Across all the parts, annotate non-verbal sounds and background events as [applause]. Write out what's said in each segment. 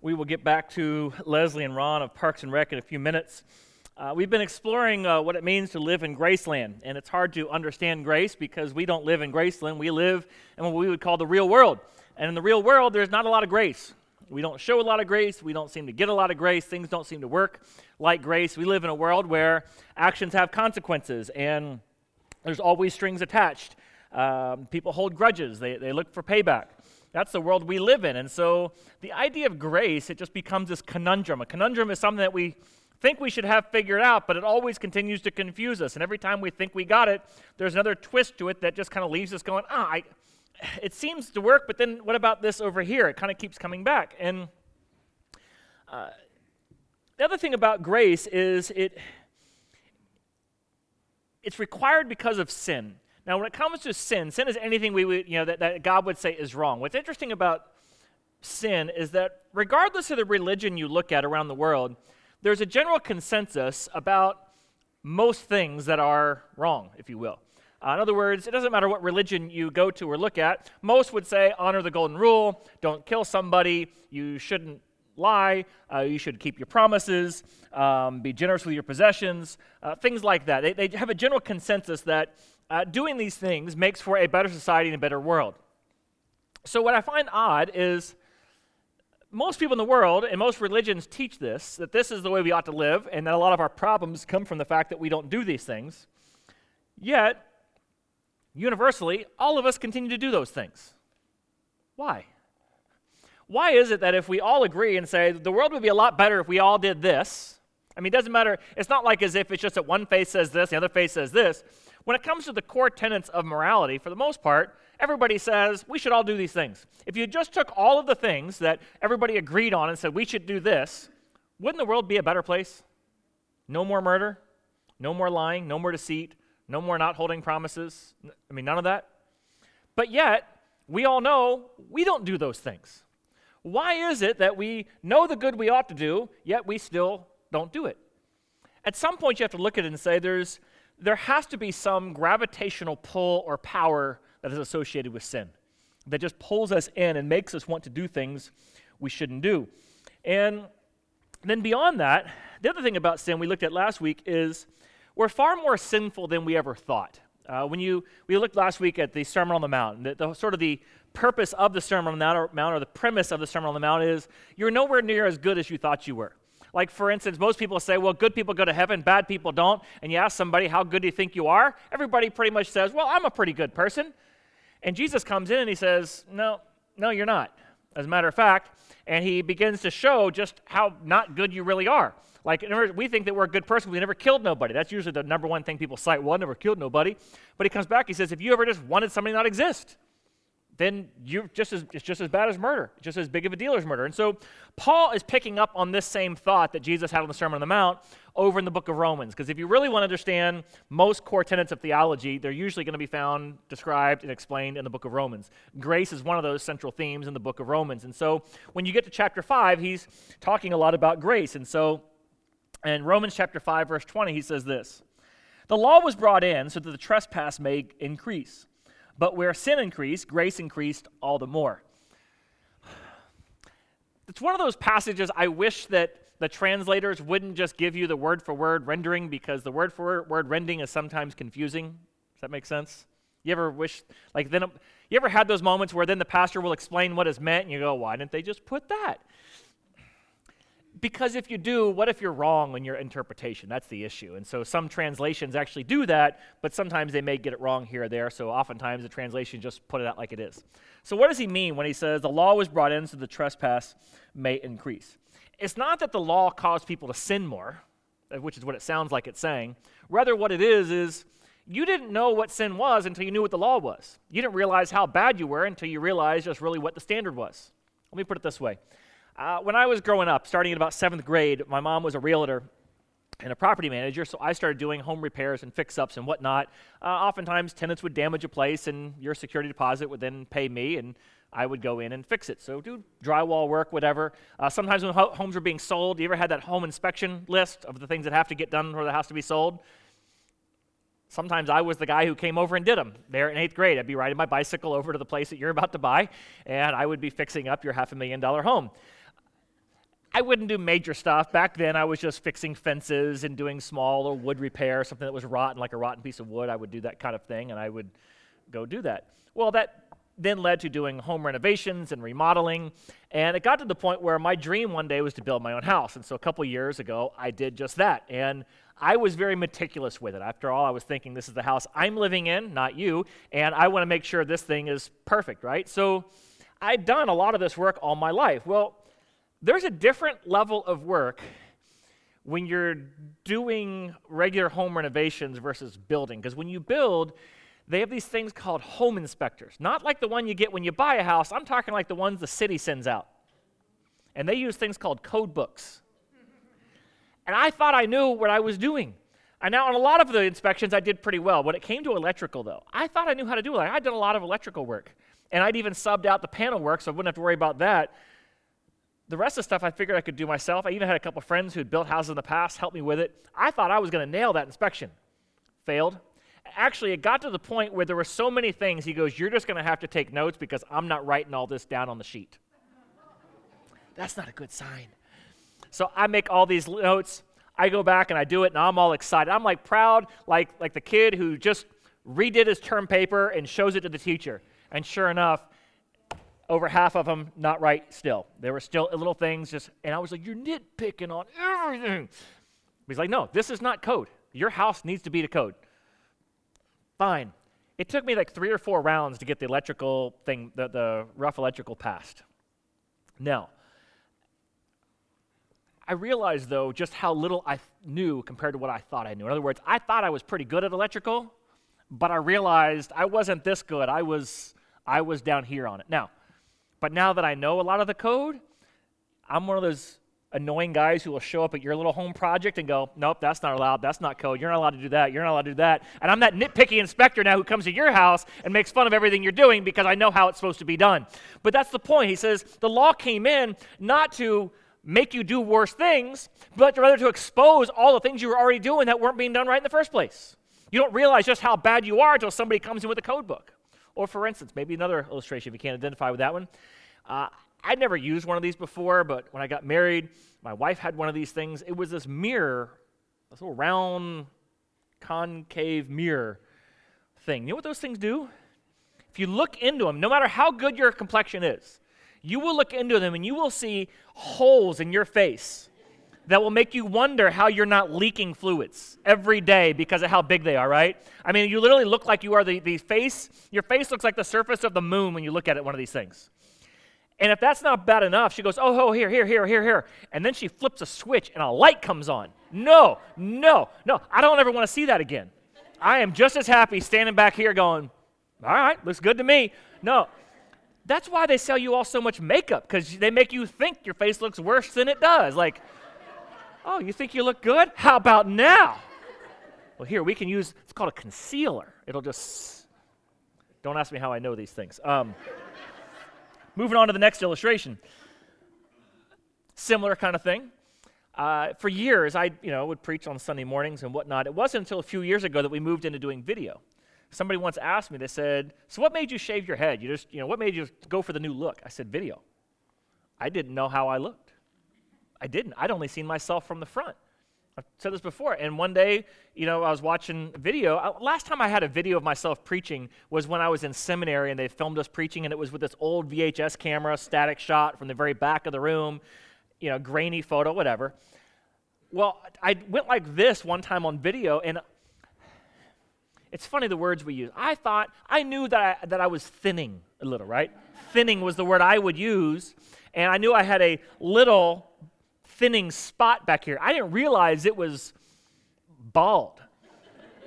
We will get back to Leslie and Ron of Parks and Rec in a few minutes. Uh, we've been exploring uh, what it means to live in Graceland, and it's hard to understand grace because we don't live in Graceland. We live in what we would call the real world. And in the real world, there's not a lot of grace. We don't show a lot of grace. We don't seem to get a lot of grace. Things don't seem to work like grace. We live in a world where actions have consequences, and there's always strings attached. Um, people hold grudges, they, they look for payback. That's the world we live in. And so the idea of grace, it just becomes this conundrum. A conundrum is something that we think we should have figured out, but it always continues to confuse us. And every time we think we got it, there's another twist to it that just kind of leaves us going, ah, I, it seems to work, but then what about this over here? It kind of keeps coming back. And uh, the other thing about grace is it it's required because of sin. Now, when it comes to sin, sin is anything we would, you know, that, that God would say is wrong. What's interesting about sin is that regardless of the religion you look at around the world, there's a general consensus about most things that are wrong, if you will. Uh, in other words, it doesn't matter what religion you go to or look at. Most would say honor the golden rule, don't kill somebody, you shouldn't lie, uh, you should keep your promises, um, be generous with your possessions, uh, things like that. They, they have a general consensus that uh, doing these things makes for a better society and a better world. So, what I find odd is most people in the world and most religions teach this that this is the way we ought to live, and that a lot of our problems come from the fact that we don't do these things. Yet, universally, all of us continue to do those things. Why? Why is it that if we all agree and say the world would be a lot better if we all did this? I mean, it doesn't matter. It's not like as if it's just that one face says this, the other face says this. When it comes to the core tenets of morality, for the most part, everybody says we should all do these things. If you just took all of the things that everybody agreed on and said we should do this, wouldn't the world be a better place? No more murder, no more lying, no more deceit, no more not holding promises. I mean, none of that. But yet, we all know we don't do those things. Why is it that we know the good we ought to do, yet we still don't do it? At some point, you have to look at it and say there's there has to be some gravitational pull or power that is associated with sin that just pulls us in and makes us want to do things we shouldn't do. And then beyond that, the other thing about sin we looked at last week is we're far more sinful than we ever thought. Uh, when you we looked last week at the Sermon on the Mount, the, the, sort of the purpose of the Sermon on the Mount or, Mount, or the premise of the Sermon on the Mount is you're nowhere near as good as you thought you were. Like, for instance, most people say, well, good people go to heaven, bad people don't. And you ask somebody, how good do you think you are? Everybody pretty much says, well, I'm a pretty good person. And Jesus comes in and he says, no, no, you're not. As a matter of fact, and he begins to show just how not good you really are. Like, we think that we're a good person. We never killed nobody. That's usually the number one thing people cite. Well, I never killed nobody. But he comes back, he says, if you ever just wanted somebody not exist, then you're just as, it's just as bad as murder. Just as big of a deal as murder. And so Paul is picking up on this same thought that Jesus had on the Sermon on the Mount over in the book of Romans. Because if you really want to understand most core tenets of theology, they're usually going to be found, described, and explained in the book of Romans. Grace is one of those central themes in the book of Romans. And so when you get to chapter 5, he's talking a lot about grace. And so in Romans chapter 5, verse 20, he says this The law was brought in so that the trespass may increase. But where sin increased, grace increased all the more. It's one of those passages I wish that the translators wouldn't just give you the word for word rendering because the word for word rendering is sometimes confusing. Does that make sense? You ever wish, like, then, you ever had those moments where then the pastor will explain what is meant and you go, why didn't they just put that? Because if you do, what if you're wrong in your interpretation? That's the issue. And so some translations actually do that, but sometimes they may get it wrong here or there. So oftentimes the translation just put it out like it is. So what does he mean when he says the law was brought in so the trespass may increase? It's not that the law caused people to sin more, uh, which is what it sounds like it's saying. Rather, what it is is you didn't know what sin was until you knew what the law was. You didn't realize how bad you were until you realized just really what the standard was. Let me put it this way uh, when I was growing up, starting in about seventh grade, my mom was a realtor and a property manager, so I started doing home repairs and fix ups and whatnot. Uh, oftentimes, tenants would damage a place, and your security deposit would then pay me, and I would go in and fix it. So, do drywall work, whatever. Uh, sometimes when ho- homes were being sold, you ever had that home inspection list of the things that have to get done for the house to be sold? Sometimes I was the guy who came over and did them. There in eighth grade, I'd be riding my bicycle over to the place that you're about to buy, and I would be fixing up your half a million dollar home. I wouldn't do major stuff. Back then, I was just fixing fences and doing small little wood repair, something that was rotten, like a rotten piece of wood. I would do that kind of thing, and I would go do that. Well, that then led to doing home renovations and remodeling. And it got to the point where my dream one day was to build my own house. And so a couple years ago, I did just that. And I was very meticulous with it. After all, I was thinking this is the house I'm living in, not you, and I want to make sure this thing is perfect, right? So I'd done a lot of this work all my life. Well, there's a different level of work when you're doing regular home renovations versus building. Because when you build, they have these things called home inspectors. Not like the one you get when you buy a house, I'm talking like the ones the city sends out. And they use things called code books. And I thought I knew what I was doing. And now, on a lot of the inspections, I did pretty well. When it came to electrical, though, I thought I knew how to do it. I'd done a lot of electrical work. And I'd even subbed out the panel work, so I wouldn't have to worry about that the rest of the stuff I figured I could do myself. I even had a couple friends who had built houses in the past help me with it. I thought I was going to nail that inspection. Failed. Actually, it got to the point where there were so many things. He goes, You're just going to have to take notes because I'm not writing all this down on the sheet. That's not a good sign. So I make all these notes. I go back and I do it, and I'm all excited. I'm like proud, like, like the kid who just redid his term paper and shows it to the teacher. And sure enough, over half of them not right still. There were still little things just, and I was like, you're nitpicking on everything. He's like, no, this is not code. Your house needs to be to code. Fine. It took me like three or four rounds to get the electrical thing, the, the rough electrical passed. Now, I realized though just how little I knew compared to what I thought I knew. In other words, I thought I was pretty good at electrical, but I realized I wasn't this good. I was I was down here on it. Now, but now that I know a lot of the code, I'm one of those annoying guys who will show up at your little home project and go, Nope, that's not allowed. That's not code. You're not allowed to do that. You're not allowed to do that. And I'm that nitpicky inspector now who comes to your house and makes fun of everything you're doing because I know how it's supposed to be done. But that's the point. He says the law came in not to make you do worse things, but rather to expose all the things you were already doing that weren't being done right in the first place. You don't realize just how bad you are until somebody comes in with a code book. Or, for instance, maybe another illustration if you can't identify with that one. Uh, I'd never used one of these before, but when I got married, my wife had one of these things. It was this mirror, this little round, concave mirror thing. You know what those things do? If you look into them, no matter how good your complexion is, you will look into them and you will see holes in your face that will make you wonder how you're not leaking fluids every day because of how big they are, right? I mean, you literally look like you are the, the face, your face looks like the surface of the moon when you look at it, one of these things. And if that's not bad enough, she goes, oh, oh, here, here, here, here, here. And then she flips a switch and a light comes on. No, no, no. I don't ever want to see that again. I am just as happy standing back here going, all right, looks good to me. No. That's why they sell you all so much makeup, because they make you think your face looks worse than it does. Like, Oh, you think you look good? How about now? Well, here we can use it's called a concealer. It'll just don't ask me how I know these things. Um, moving on to the next illustration. Similar kind of thing. Uh, for years, I you know would preach on Sunday mornings and whatnot. It wasn't until a few years ago that we moved into doing video. Somebody once asked me. They said, "So what made you shave your head? You just you know what made you go for the new look?" I said, "Video." I didn't know how I looked. I didn't. I'd only seen myself from the front. I've said this before. And one day, you know, I was watching video. I, last time I had a video of myself preaching was when I was in seminary and they filmed us preaching, and it was with this old VHS camera, static shot from the very back of the room, you know, grainy photo, whatever. Well, I went like this one time on video, and it's funny the words we use. I thought, I knew that I, that I was thinning a little, right? thinning was the word I would use, and I knew I had a little thinning spot back here. I didn't realize it was bald.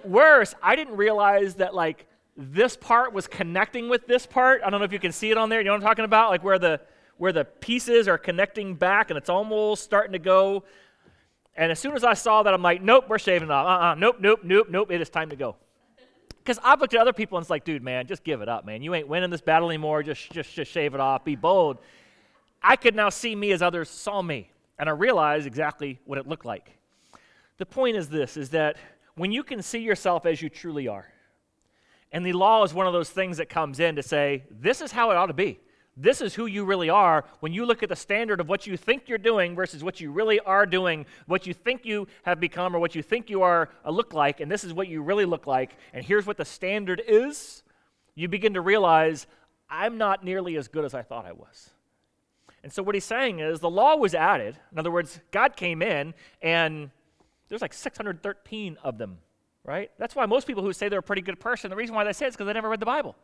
Worse, I didn't realize that like this part was connecting with this part. I don't know if you can see it on there. You know what I'm talking about? Like where the where the pieces are connecting back and it's almost starting to go. And as soon as I saw that, I'm like, nope, we're shaving it off. Uh-uh, nope, nope, nope, nope. It is time to go. Because I've looked at other people and it's like, dude, man, just give it up, man. You ain't winning this battle anymore. Just, just, just shave it off. Be bold. I could now see me as others saw me and I realized exactly what it looked like. The point is this is that when you can see yourself as you truly are, and the law is one of those things that comes in to say, this is how it ought to be. This is who you really are when you look at the standard of what you think you're doing versus what you really are doing, what you think you have become or what you think you are uh, look like, and this is what you really look like, and here's what the standard is. You begin to realize I'm not nearly as good as I thought I was. And so what he's saying is the law was added. In other words, God came in and there's like 613 of them, right? That's why most people who say they're a pretty good person, the reason why they say it is because they never read the Bible.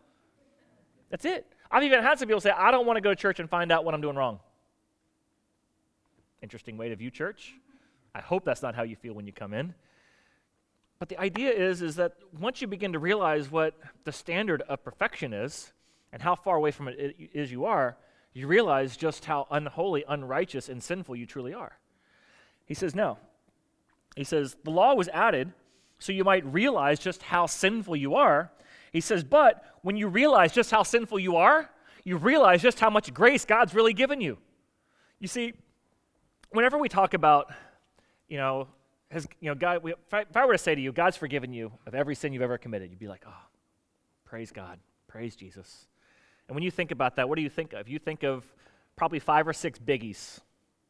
That's it. I've even had some people say, I don't want to go to church and find out what I'm doing wrong. Interesting way to view church. I hope that's not how you feel when you come in. But the idea is, is that once you begin to realize what the standard of perfection is and how far away from it is you are, you realize just how unholy, unrighteous, and sinful you truly are. He says, no. He says, the law was added so you might realize just how sinful you are. He says, but when you realize just how sinful you are, you realize just how much grace God's really given you. You see, whenever we talk about, you know, has, you know, God, we, if, I, if I were to say to you, God's forgiven you of every sin you've ever committed, you'd be like, oh, praise God, praise Jesus. And when you think about that, what do you think of? You think of probably five or six biggies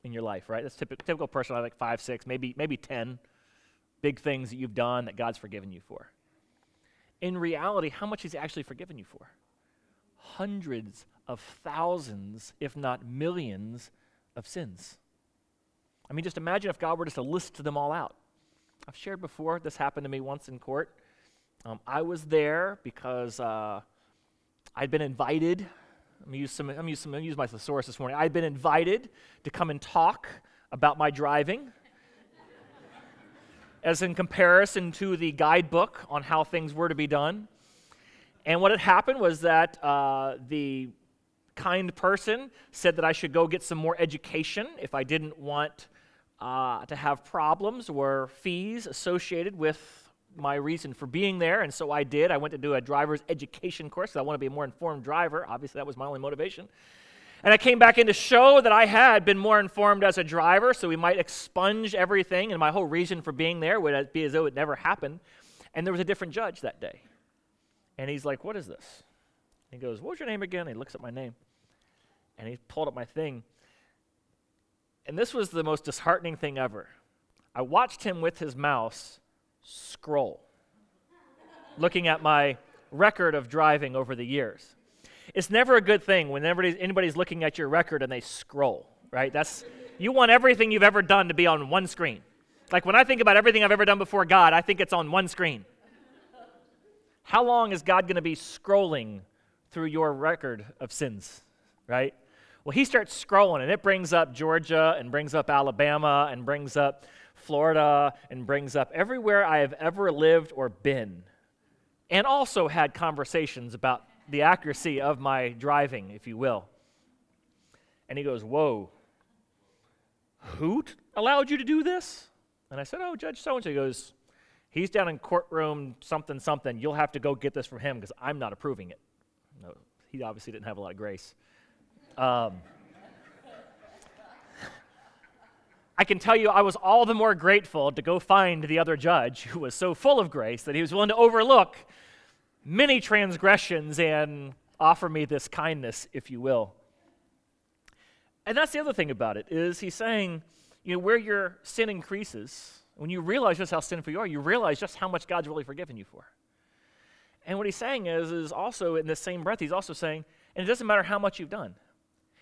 in your life, right? That's typical, typical person, I like five, six, maybe, maybe 10 big things that you've done that God's forgiven you for. In reality, how much has He actually forgiven you for? Hundreds of thousands, if not millions, of sins. I mean, just imagine if God were just to list them all out. I've shared before, this happened to me once in court. Um, I was there because uh, I'd been invited. I'm use some. I'm use some. I'm use my thesaurus this morning. I'd been invited to come and talk about my driving, [laughs] as in comparison to the guidebook on how things were to be done. And what had happened was that uh, the kind person said that I should go get some more education if I didn't want uh, to have problems or fees associated with my reason for being there, and so I did. I went to do a driver's education course because I want to be a more informed driver. Obviously, that was my only motivation. And I came back in to show that I had been more informed as a driver, so we might expunge everything, and my whole reason for being there would be as though it never happened. And there was a different judge that day. And he's like, What is this? he goes, What's your name again? And he looks at my name. And he pulled up my thing. And this was the most disheartening thing ever. I watched him with his mouse scroll, looking at my record of driving over the years. It's never a good thing when anybody's looking at your record and they scroll, right? That's you want everything you've ever done to be on one screen. Like when I think about everything I've ever done before God, I think it's on one screen. How long is God going to be scrolling through your record of sins, right? Well, he starts scrolling and it brings up Georgia and brings up Alabama and brings up Florida and brings up everywhere I have ever lived or been, and also had conversations about the accuracy of my driving, if you will. And he goes, Whoa, who t- allowed you to do this? And I said, Oh, Judge so and so. He goes, He's down in courtroom something, something. You'll have to go get this from him because I'm not approving it. No, he obviously didn't have a lot of grace. Um, I can tell you I was all the more grateful to go find the other judge who was so full of grace that he was willing to overlook many transgressions and offer me this kindness, if you will. And that's the other thing about it is he's saying, you know, where your sin increases, when you realize just how sinful you are, you realize just how much God's really forgiven you for. And what he's saying is, is also in the same breath, he's also saying, and it doesn't matter how much you've done.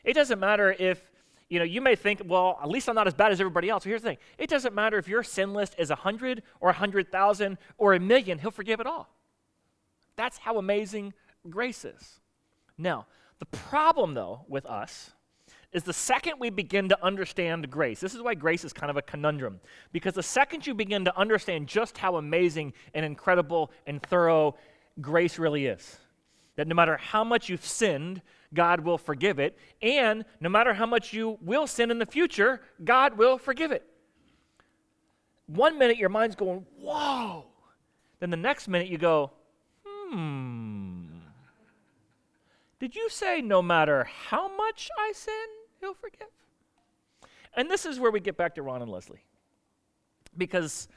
It doesn't matter if you know, you may think, well, at least I'm not as bad as everybody else. But here's the thing it doesn't matter if your sin list is 100 or 100,000 or a million, He'll forgive it all. That's how amazing grace is. Now, the problem, though, with us is the second we begin to understand grace, this is why grace is kind of a conundrum, because the second you begin to understand just how amazing and incredible and thorough grace really is, that no matter how much you've sinned, God will forgive it. And no matter how much you will sin in the future, God will forgive it. One minute your mind's going, whoa. Then the next minute you go, hmm. Did you say no matter how much I sin, he'll forgive? And this is where we get back to Ron and Leslie. Because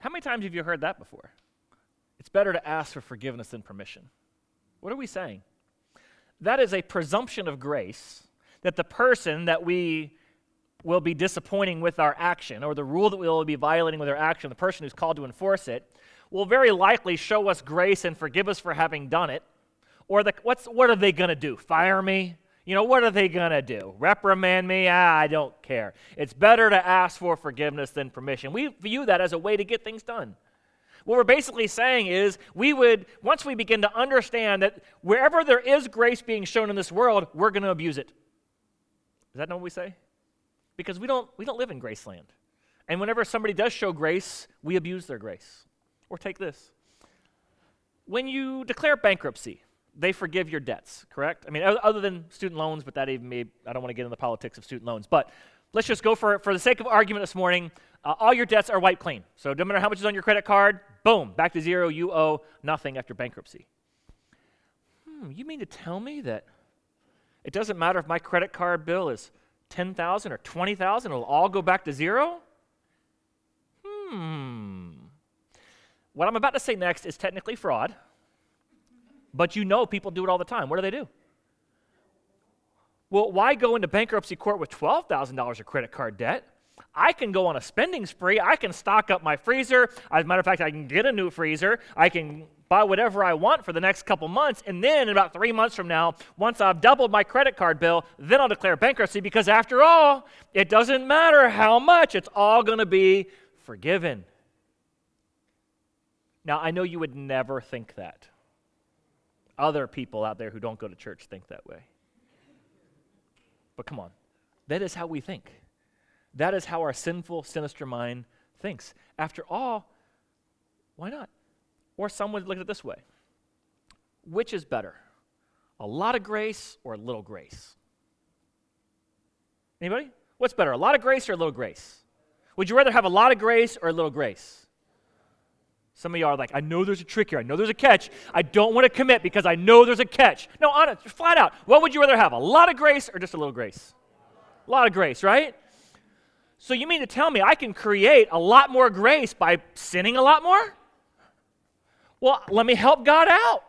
how many times have you heard that before? It's better to ask for forgiveness than permission. What are we saying? That is a presumption of grace that the person that we will be disappointing with our action, or the rule that we will be violating with our action, the person who's called to enforce it, will very likely show us grace and forgive us for having done it. Or the, what's, what are they going to do? Fire me? You know, what are they going to do? Reprimand me? Ah, I don't care. It's better to ask for forgiveness than permission. We view that as a way to get things done. What we're basically saying is, we would, once we begin to understand that wherever there is grace being shown in this world, we're going to abuse it. Is that not what we say? Because we don't, we don't live in Graceland. And whenever somebody does show grace, we abuse their grace. Or take this. When you declare bankruptcy, they forgive your debts, correct? I mean, other than student loans, but that even may, I don't want to get into the politics of student loans. But let's just go for, for the sake of argument this morning, uh, all your debts are wiped clean. So no matter how much is on your credit card, boom, back to zero, you owe nothing after bankruptcy. Hmm, you mean to tell me that it doesn't matter if my credit card bill is 10,000 or 20,000, it'll all go back to zero? Hmm. What I'm about to say next is technically fraud. But you know people do it all the time. What do they do? Well, why go into bankruptcy court with $12,000 of credit card debt? I can go on a spending spree. I can stock up my freezer. As a matter of fact, I can get a new freezer. I can buy whatever I want for the next couple months. And then, about three months from now, once I've doubled my credit card bill, then I'll declare bankruptcy because, after all, it doesn't matter how much, it's all going to be forgiven. Now, I know you would never think that. Other people out there who don't go to church think that way. But come on, that is how we think. That is how our sinful, sinister mind thinks. After all, why not? Or some would look at it this way Which is better, a lot of grace or a little grace? Anybody? What's better, a lot of grace or a little grace? Would you rather have a lot of grace or a little grace? Some of y'all are like, I know there's a trick here. I know there's a catch. I don't want to commit because I know there's a catch. No, honest, flat out. What would you rather have, a lot of grace or just a little grace? A lot of grace, right? So you mean to tell me I can create a lot more grace by sinning a lot more? Well, let me help God out.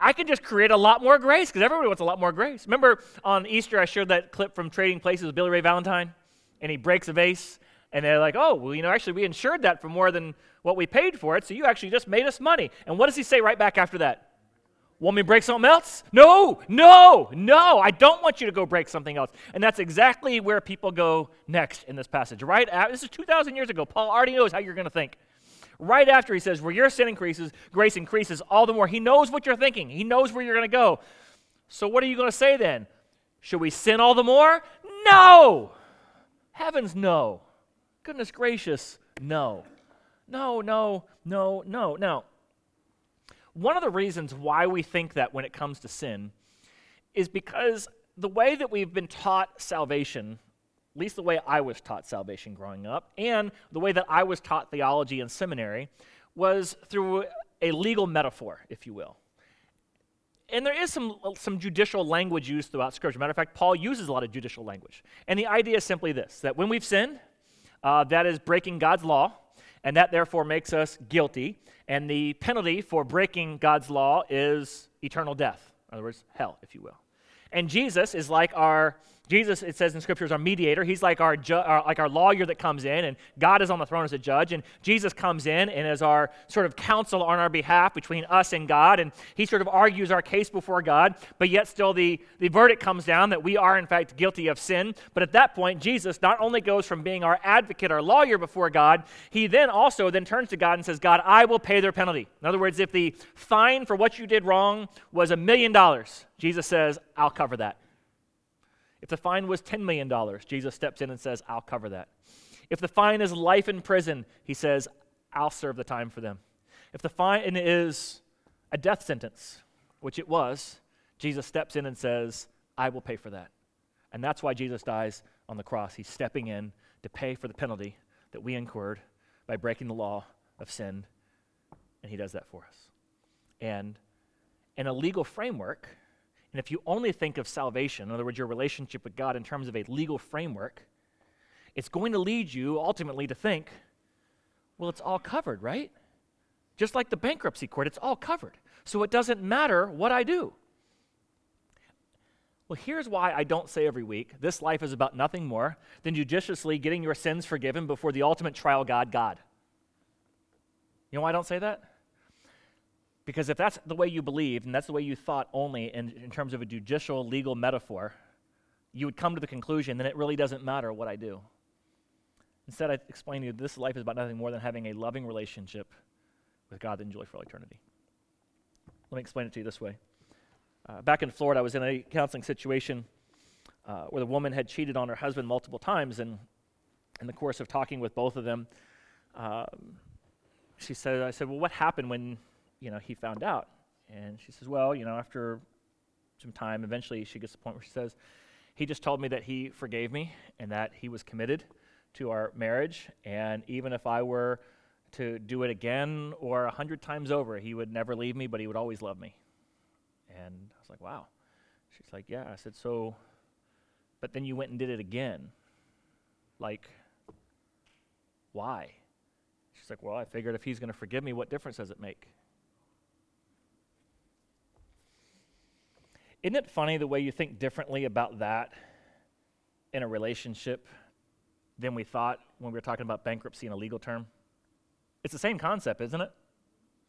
I can just create a lot more grace because everybody wants a lot more grace. Remember on Easter, I showed that clip from Trading Places with Billy Ray Valentine? And he breaks a vase, and they're like, oh, well, you know, actually, we insured that for more than what we paid for it, so you actually just made us money. And what does he say right back after that? Want me to break something else? No, no, no. I don't want you to go break something else. And that's exactly where people go next in this passage. Right after, this is 2,000 years ago. Paul already knows how you're going to think. Right after he says, where your sin increases, grace increases all the more. He knows what you're thinking, he knows where you're going to go. So, what are you going to say then? Should we sin all the more? No! Heavens, no. Goodness gracious, no. No, no, no, no. Now, one of the reasons why we think that when it comes to sin is because the way that we've been taught salvation, at least the way I was taught salvation growing up, and the way that I was taught theology in seminary, was through a legal metaphor, if you will. And there is some, some judicial language used throughout Scripture. Matter of fact, Paul uses a lot of judicial language. And the idea is simply this that when we've sinned, uh, that is breaking God's law, and that therefore makes us guilty. And the penalty for breaking God's law is eternal death. In other words, hell, if you will. And Jesus is like our Jesus, it says in Scripture, is our mediator. He's like our, ju- our, like our lawyer that comes in, and God is on the throne as a judge. And Jesus comes in and is our sort of counsel on our behalf between us and God. And he sort of argues our case before God, but yet still the, the verdict comes down that we are, in fact, guilty of sin. But at that point, Jesus not only goes from being our advocate, our lawyer before God, he then also then turns to God and says, God, I will pay their penalty. In other words, if the fine for what you did wrong was a million dollars, Jesus says, I'll cover that. If the fine was $10 million, Jesus steps in and says, I'll cover that. If the fine is life in prison, he says, I'll serve the time for them. If the fine is a death sentence, which it was, Jesus steps in and says, I will pay for that. And that's why Jesus dies on the cross. He's stepping in to pay for the penalty that we incurred by breaking the law of sin, and he does that for us. And in a legal framework, and if you only think of salvation, in other words, your relationship with God in terms of a legal framework, it's going to lead you ultimately to think, well, it's all covered, right? Just like the bankruptcy court, it's all covered. So it doesn't matter what I do. Well, here's why I don't say every week this life is about nothing more than judiciously getting your sins forgiven before the ultimate trial God, God. You know why I don't say that? Because if that's the way you believed and that's the way you thought only in, in terms of a judicial legal metaphor, you would come to the conclusion that it really doesn't matter what I do. Instead, I explain to you this life is about nothing more than having a loving relationship with God that enjoy for all eternity. Let me explain it to you this way. Uh, back in Florida, I was in a counseling situation uh, where the woman had cheated on her husband multiple times, and in the course of talking with both of them, um, she said, "I said, well, what happened when, you know, he found out?" And she says, "Well, you know, after some time, eventually she gets to the point where she says, he just told me that he forgave me and that he was committed to our marriage, and even if I were to do it again or a hundred times over, he would never leave me, but he would always love me." And I was like, wow. She's like, yeah. I said, so, but then you went and did it again. Like, why? She's like, well, I figured if he's going to forgive me, what difference does it make? Isn't it funny the way you think differently about that in a relationship than we thought when we were talking about bankruptcy in a legal term? It's the same concept, isn't it?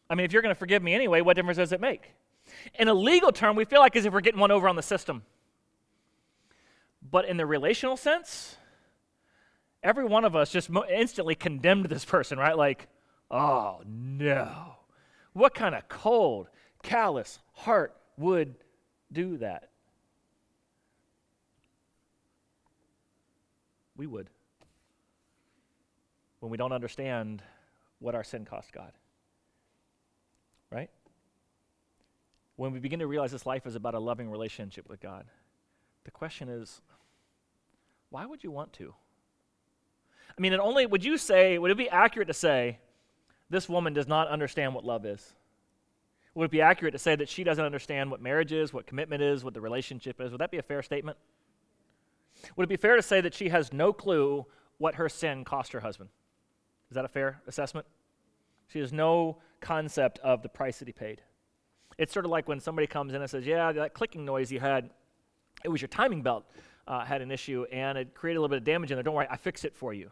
I mean, if you're going to forgive me anyway, what difference does it make? In a legal term, we feel like as if we're getting one over on the system. But in the relational sense, every one of us just instantly condemned this person, right? Like, oh no. What kind of cold, callous heart would do that? We would. When we don't understand what our sin cost God. Right? when we begin to realize this life is about a loving relationship with God, the question is, why would you want to? I mean, and only would you say, would it be accurate to say, this woman does not understand what love is? Would it be accurate to say that she doesn't understand what marriage is, what commitment is, what the relationship is? Would that be a fair statement? Would it be fair to say that she has no clue what her sin cost her husband? Is that a fair assessment? She has no concept of the price that he paid. It's sort of like when somebody comes in and says, Yeah, that clicking noise you had, it was your timing belt uh, had an issue and it created a little bit of damage in there. Don't worry, I fixed it for you.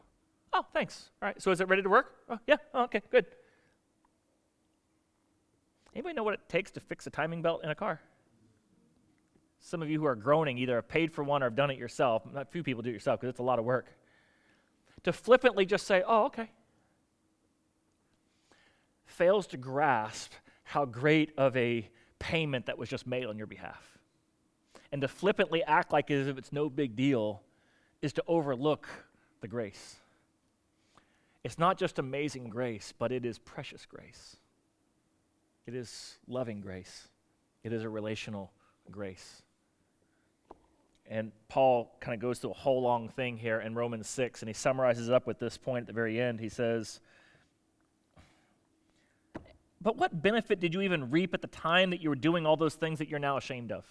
Oh, thanks. All right, so is it ready to work? Oh, yeah, oh, okay, good. Anybody know what it takes to fix a timing belt in a car? Some of you who are groaning either have paid for one or have done it yourself. Not few people do it yourself because it's a lot of work. To flippantly just say, oh, okay, fails to grasp how great of a payment that was just made on your behalf. And to flippantly act like as if it's no big deal is to overlook the grace. It's not just amazing grace, but it is precious grace. It is loving grace. It is a relational grace. And Paul kind of goes through a whole long thing here in Romans 6, and he summarizes it up with this point at the very end. He says, but what benefit did you even reap at the time that you were doing all those things that you're now ashamed of?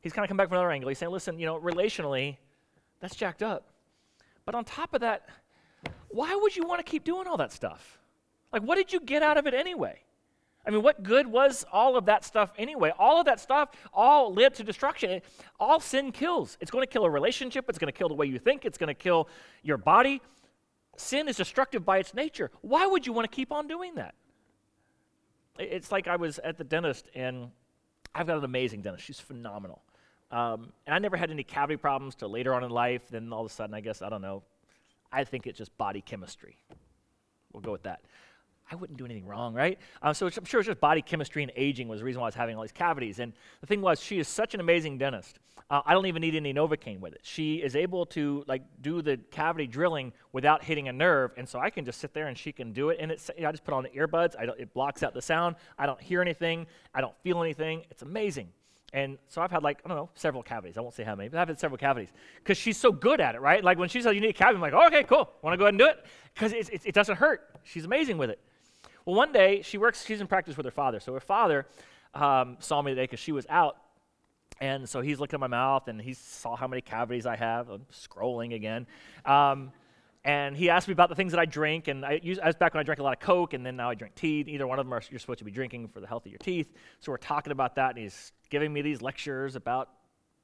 He's kind of come back from another angle. He's saying, listen, you know, relationally, that's jacked up. But on top of that, why would you want to keep doing all that stuff? Like, what did you get out of it anyway? I mean, what good was all of that stuff anyway? All of that stuff all led to destruction. All sin kills. It's going to kill a relationship, it's going to kill the way you think, it's going to kill your body, Sin is destructive by its nature. Why would you want to keep on doing that? It's like I was at the dentist, and I've got an amazing dentist. She's phenomenal. Um, and I never had any cavity problems till later on in life. Then all of a sudden, I guess, I don't know, I think it's just body chemistry. We'll go with that. I wouldn't do anything wrong, right? Um, so I'm sure it's just body chemistry and aging was the reason why I was having all these cavities. And the thing was, she is such an amazing dentist. Uh, I don't even need any Novocaine with it. She is able to like do the cavity drilling without hitting a nerve, and so I can just sit there and she can do it. And it's, you know, I just put on the earbuds. it blocks out the sound. I don't hear anything. I don't feel anything. It's amazing. And so I've had like, I don't know, several cavities. I won't say how many, but I've had several cavities. Because she's so good at it, right? Like when she says you need a cavity, I'm like, oh, okay, cool. Want to go ahead and do it? Because it, it, it, doesn't hurt. She's amazing with it. Well, one day she works, she's in practice with her father. So her father um, saw me today because she was out. And so he's looking at my mouth and he saw how many cavities I have. I'm scrolling again. Um, and he asked me about the things that I drink. And I, used, I was back when I drank a lot of Coke, and then now I drink tea. Either one of them are you're supposed to be drinking for the health of your teeth. So we're talking about that, and he's giving me these lectures about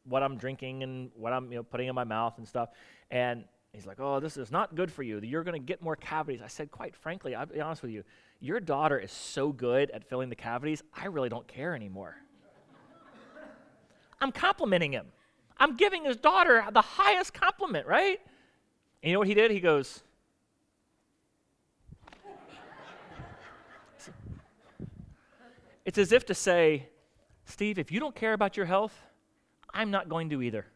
what I'm drinking and what I'm you know, putting in my mouth and stuff. And he's like, "Oh, this is not good for you. You're going to get more cavities." I said, "Quite frankly, I'll be honest with you. Your daughter is so good at filling the cavities. I really don't care anymore." I'm complimenting him. I'm giving his daughter the highest compliment, right? And you know what he did? He goes, It's as if to say, Steve, if you don't care about your health, I'm not going to either.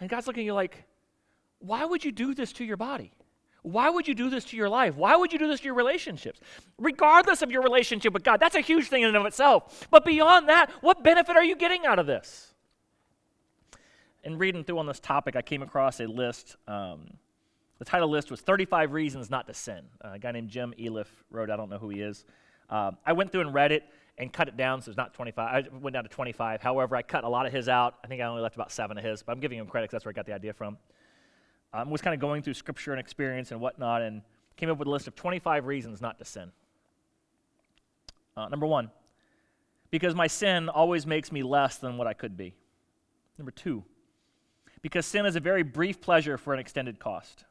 And God's looking at you like, why would you do this to your body? Why would you do this to your life? Why would you do this to your relationships? Regardless of your relationship with God, that's a huge thing in and of itself. But beyond that, what benefit are you getting out of this? In reading through on this topic, I came across a list. Um, the title list was 35 Reasons Not to Sin. Uh, a guy named Jim Elliff wrote, I don't know who he is. Uh, I went through and read it and cut it down, so it's not 25. I went down to 25. However, I cut a lot of his out. I think I only left about seven of his, but I'm giving him credit because that's where I got the idea from. I um, was kind of going through scripture and experience and whatnot and came up with a list of 25 reasons not to sin. Uh, number one, because my sin always makes me less than what I could be. Number two, because sin is a very brief pleasure for an extended cost.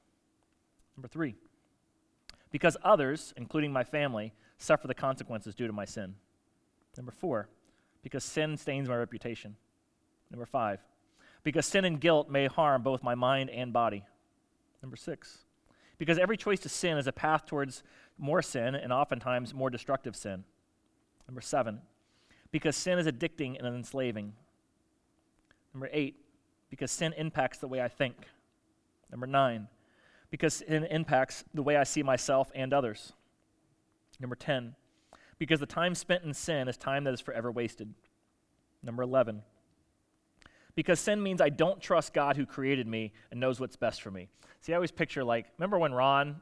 Number three, because others, including my family, suffer the consequences due to my sin. Number four, because sin stains my reputation. Number five, because sin and guilt may harm both my mind and body. Number six, because every choice to sin is a path towards more sin and oftentimes more destructive sin. Number seven, because sin is addicting and enslaving. Number eight, because sin impacts the way I think. Number nine, because sin impacts the way I see myself and others. Number 10, because the time spent in sin is time that is forever wasted. Number 11, because sin means I don't trust God who created me and knows what's best for me. See, I always picture like, remember when Ron,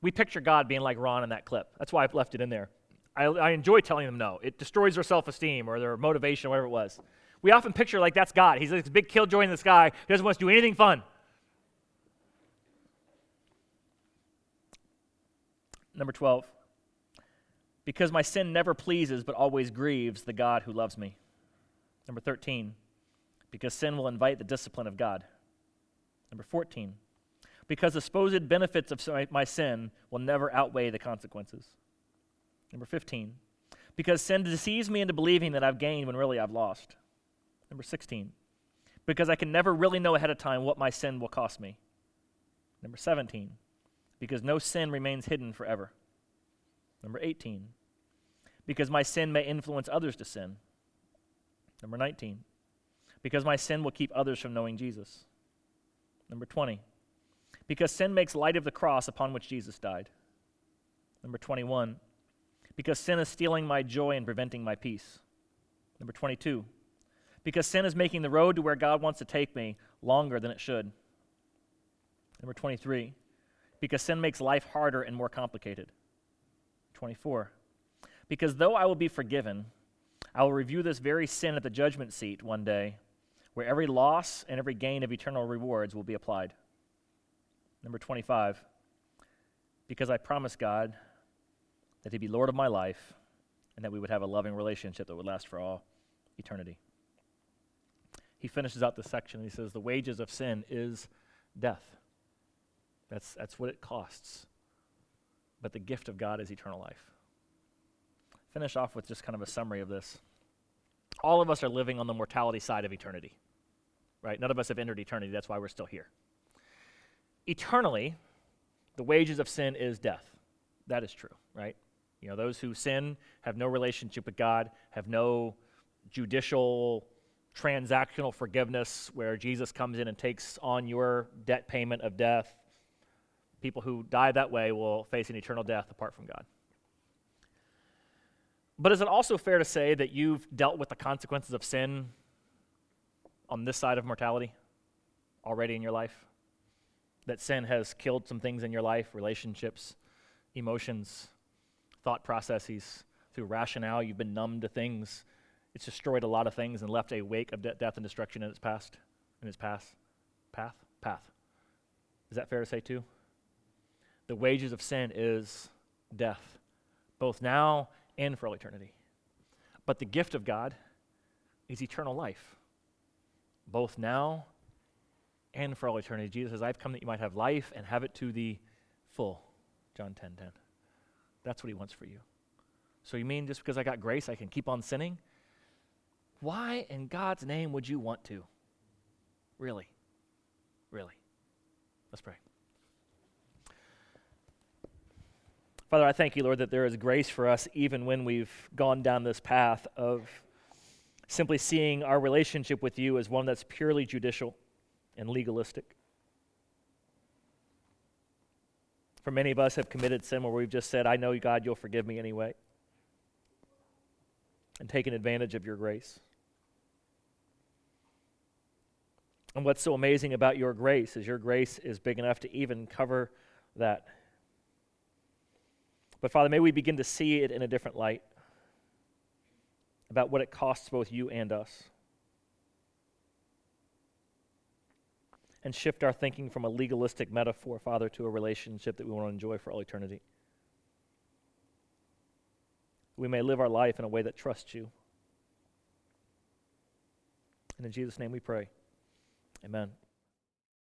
we picture God being like Ron in that clip. That's why I've left it in there. I, I enjoy telling them no. It destroys their self esteem or their motivation, or whatever it was. We often picture like that's God. He's this big killjoy in the sky. He doesn't want us to do anything fun. Number 12 because my sin never pleases but always grieves the God who loves me. Number 13, because sin will invite the discipline of God. Number 14, because the supposed benefits of my sin will never outweigh the consequences. Number 15, because sin deceives me into believing that I've gained when really I've lost. Number 16, because I can never really know ahead of time what my sin will cost me. Number 17, because no sin remains hidden forever. Number 18, because my sin may influence others to sin. Number 19, because my sin will keep others from knowing Jesus. Number 20, because sin makes light of the cross upon which Jesus died. Number 21, because sin is stealing my joy and preventing my peace. Number 22, because sin is making the road to where God wants to take me longer than it should. Number 23, because sin makes life harder and more complicated. 24. Because though I will be forgiven, I will review this very sin at the judgment seat one day, where every loss and every gain of eternal rewards will be applied. Number 25. Because I promised God that He'd be Lord of my life and that we would have a loving relationship that would last for all eternity. He finishes out this section and he says, The wages of sin is death. That's, that's what it costs but the gift of God is eternal life. Finish off with just kind of a summary of this. All of us are living on the mortality side of eternity, right? None of us have entered eternity. That's why we're still here. Eternally, the wages of sin is death. That is true, right? You know, those who sin have no relationship with God, have no judicial, transactional forgiveness where Jesus comes in and takes on your debt payment of death people who die that way will face an eternal death apart from God. But is it also fair to say that you've dealt with the consequences of sin on this side of mortality already in your life? That sin has killed some things in your life relationships, emotions, thought processes, through rationale. You've been numb to things. It's destroyed a lot of things and left a wake of de- death and destruction in its past, in its past path, path. Is that fair to say, too? The wages of sin is death, both now and for all eternity. But the gift of God is eternal life, both now and for all eternity. Jesus says, I've come that you might have life and have it to the full. John 10 10. That's what he wants for you. So you mean just because I got grace, I can keep on sinning? Why in God's name would you want to? Really? Really? Let's pray. Father, I thank you, Lord, that there is grace for us even when we've gone down this path of simply seeing our relationship with you as one that's purely judicial and legalistic. For many of us have committed sin where we've just said, I know, God, you'll forgive me anyway, and taken advantage of your grace. And what's so amazing about your grace is your grace is big enough to even cover that. But Father, may we begin to see it in a different light about what it costs both you and us. And shift our thinking from a legalistic metaphor, Father, to a relationship that we want to enjoy for all eternity. We may live our life in a way that trusts you. And in Jesus' name we pray. Amen.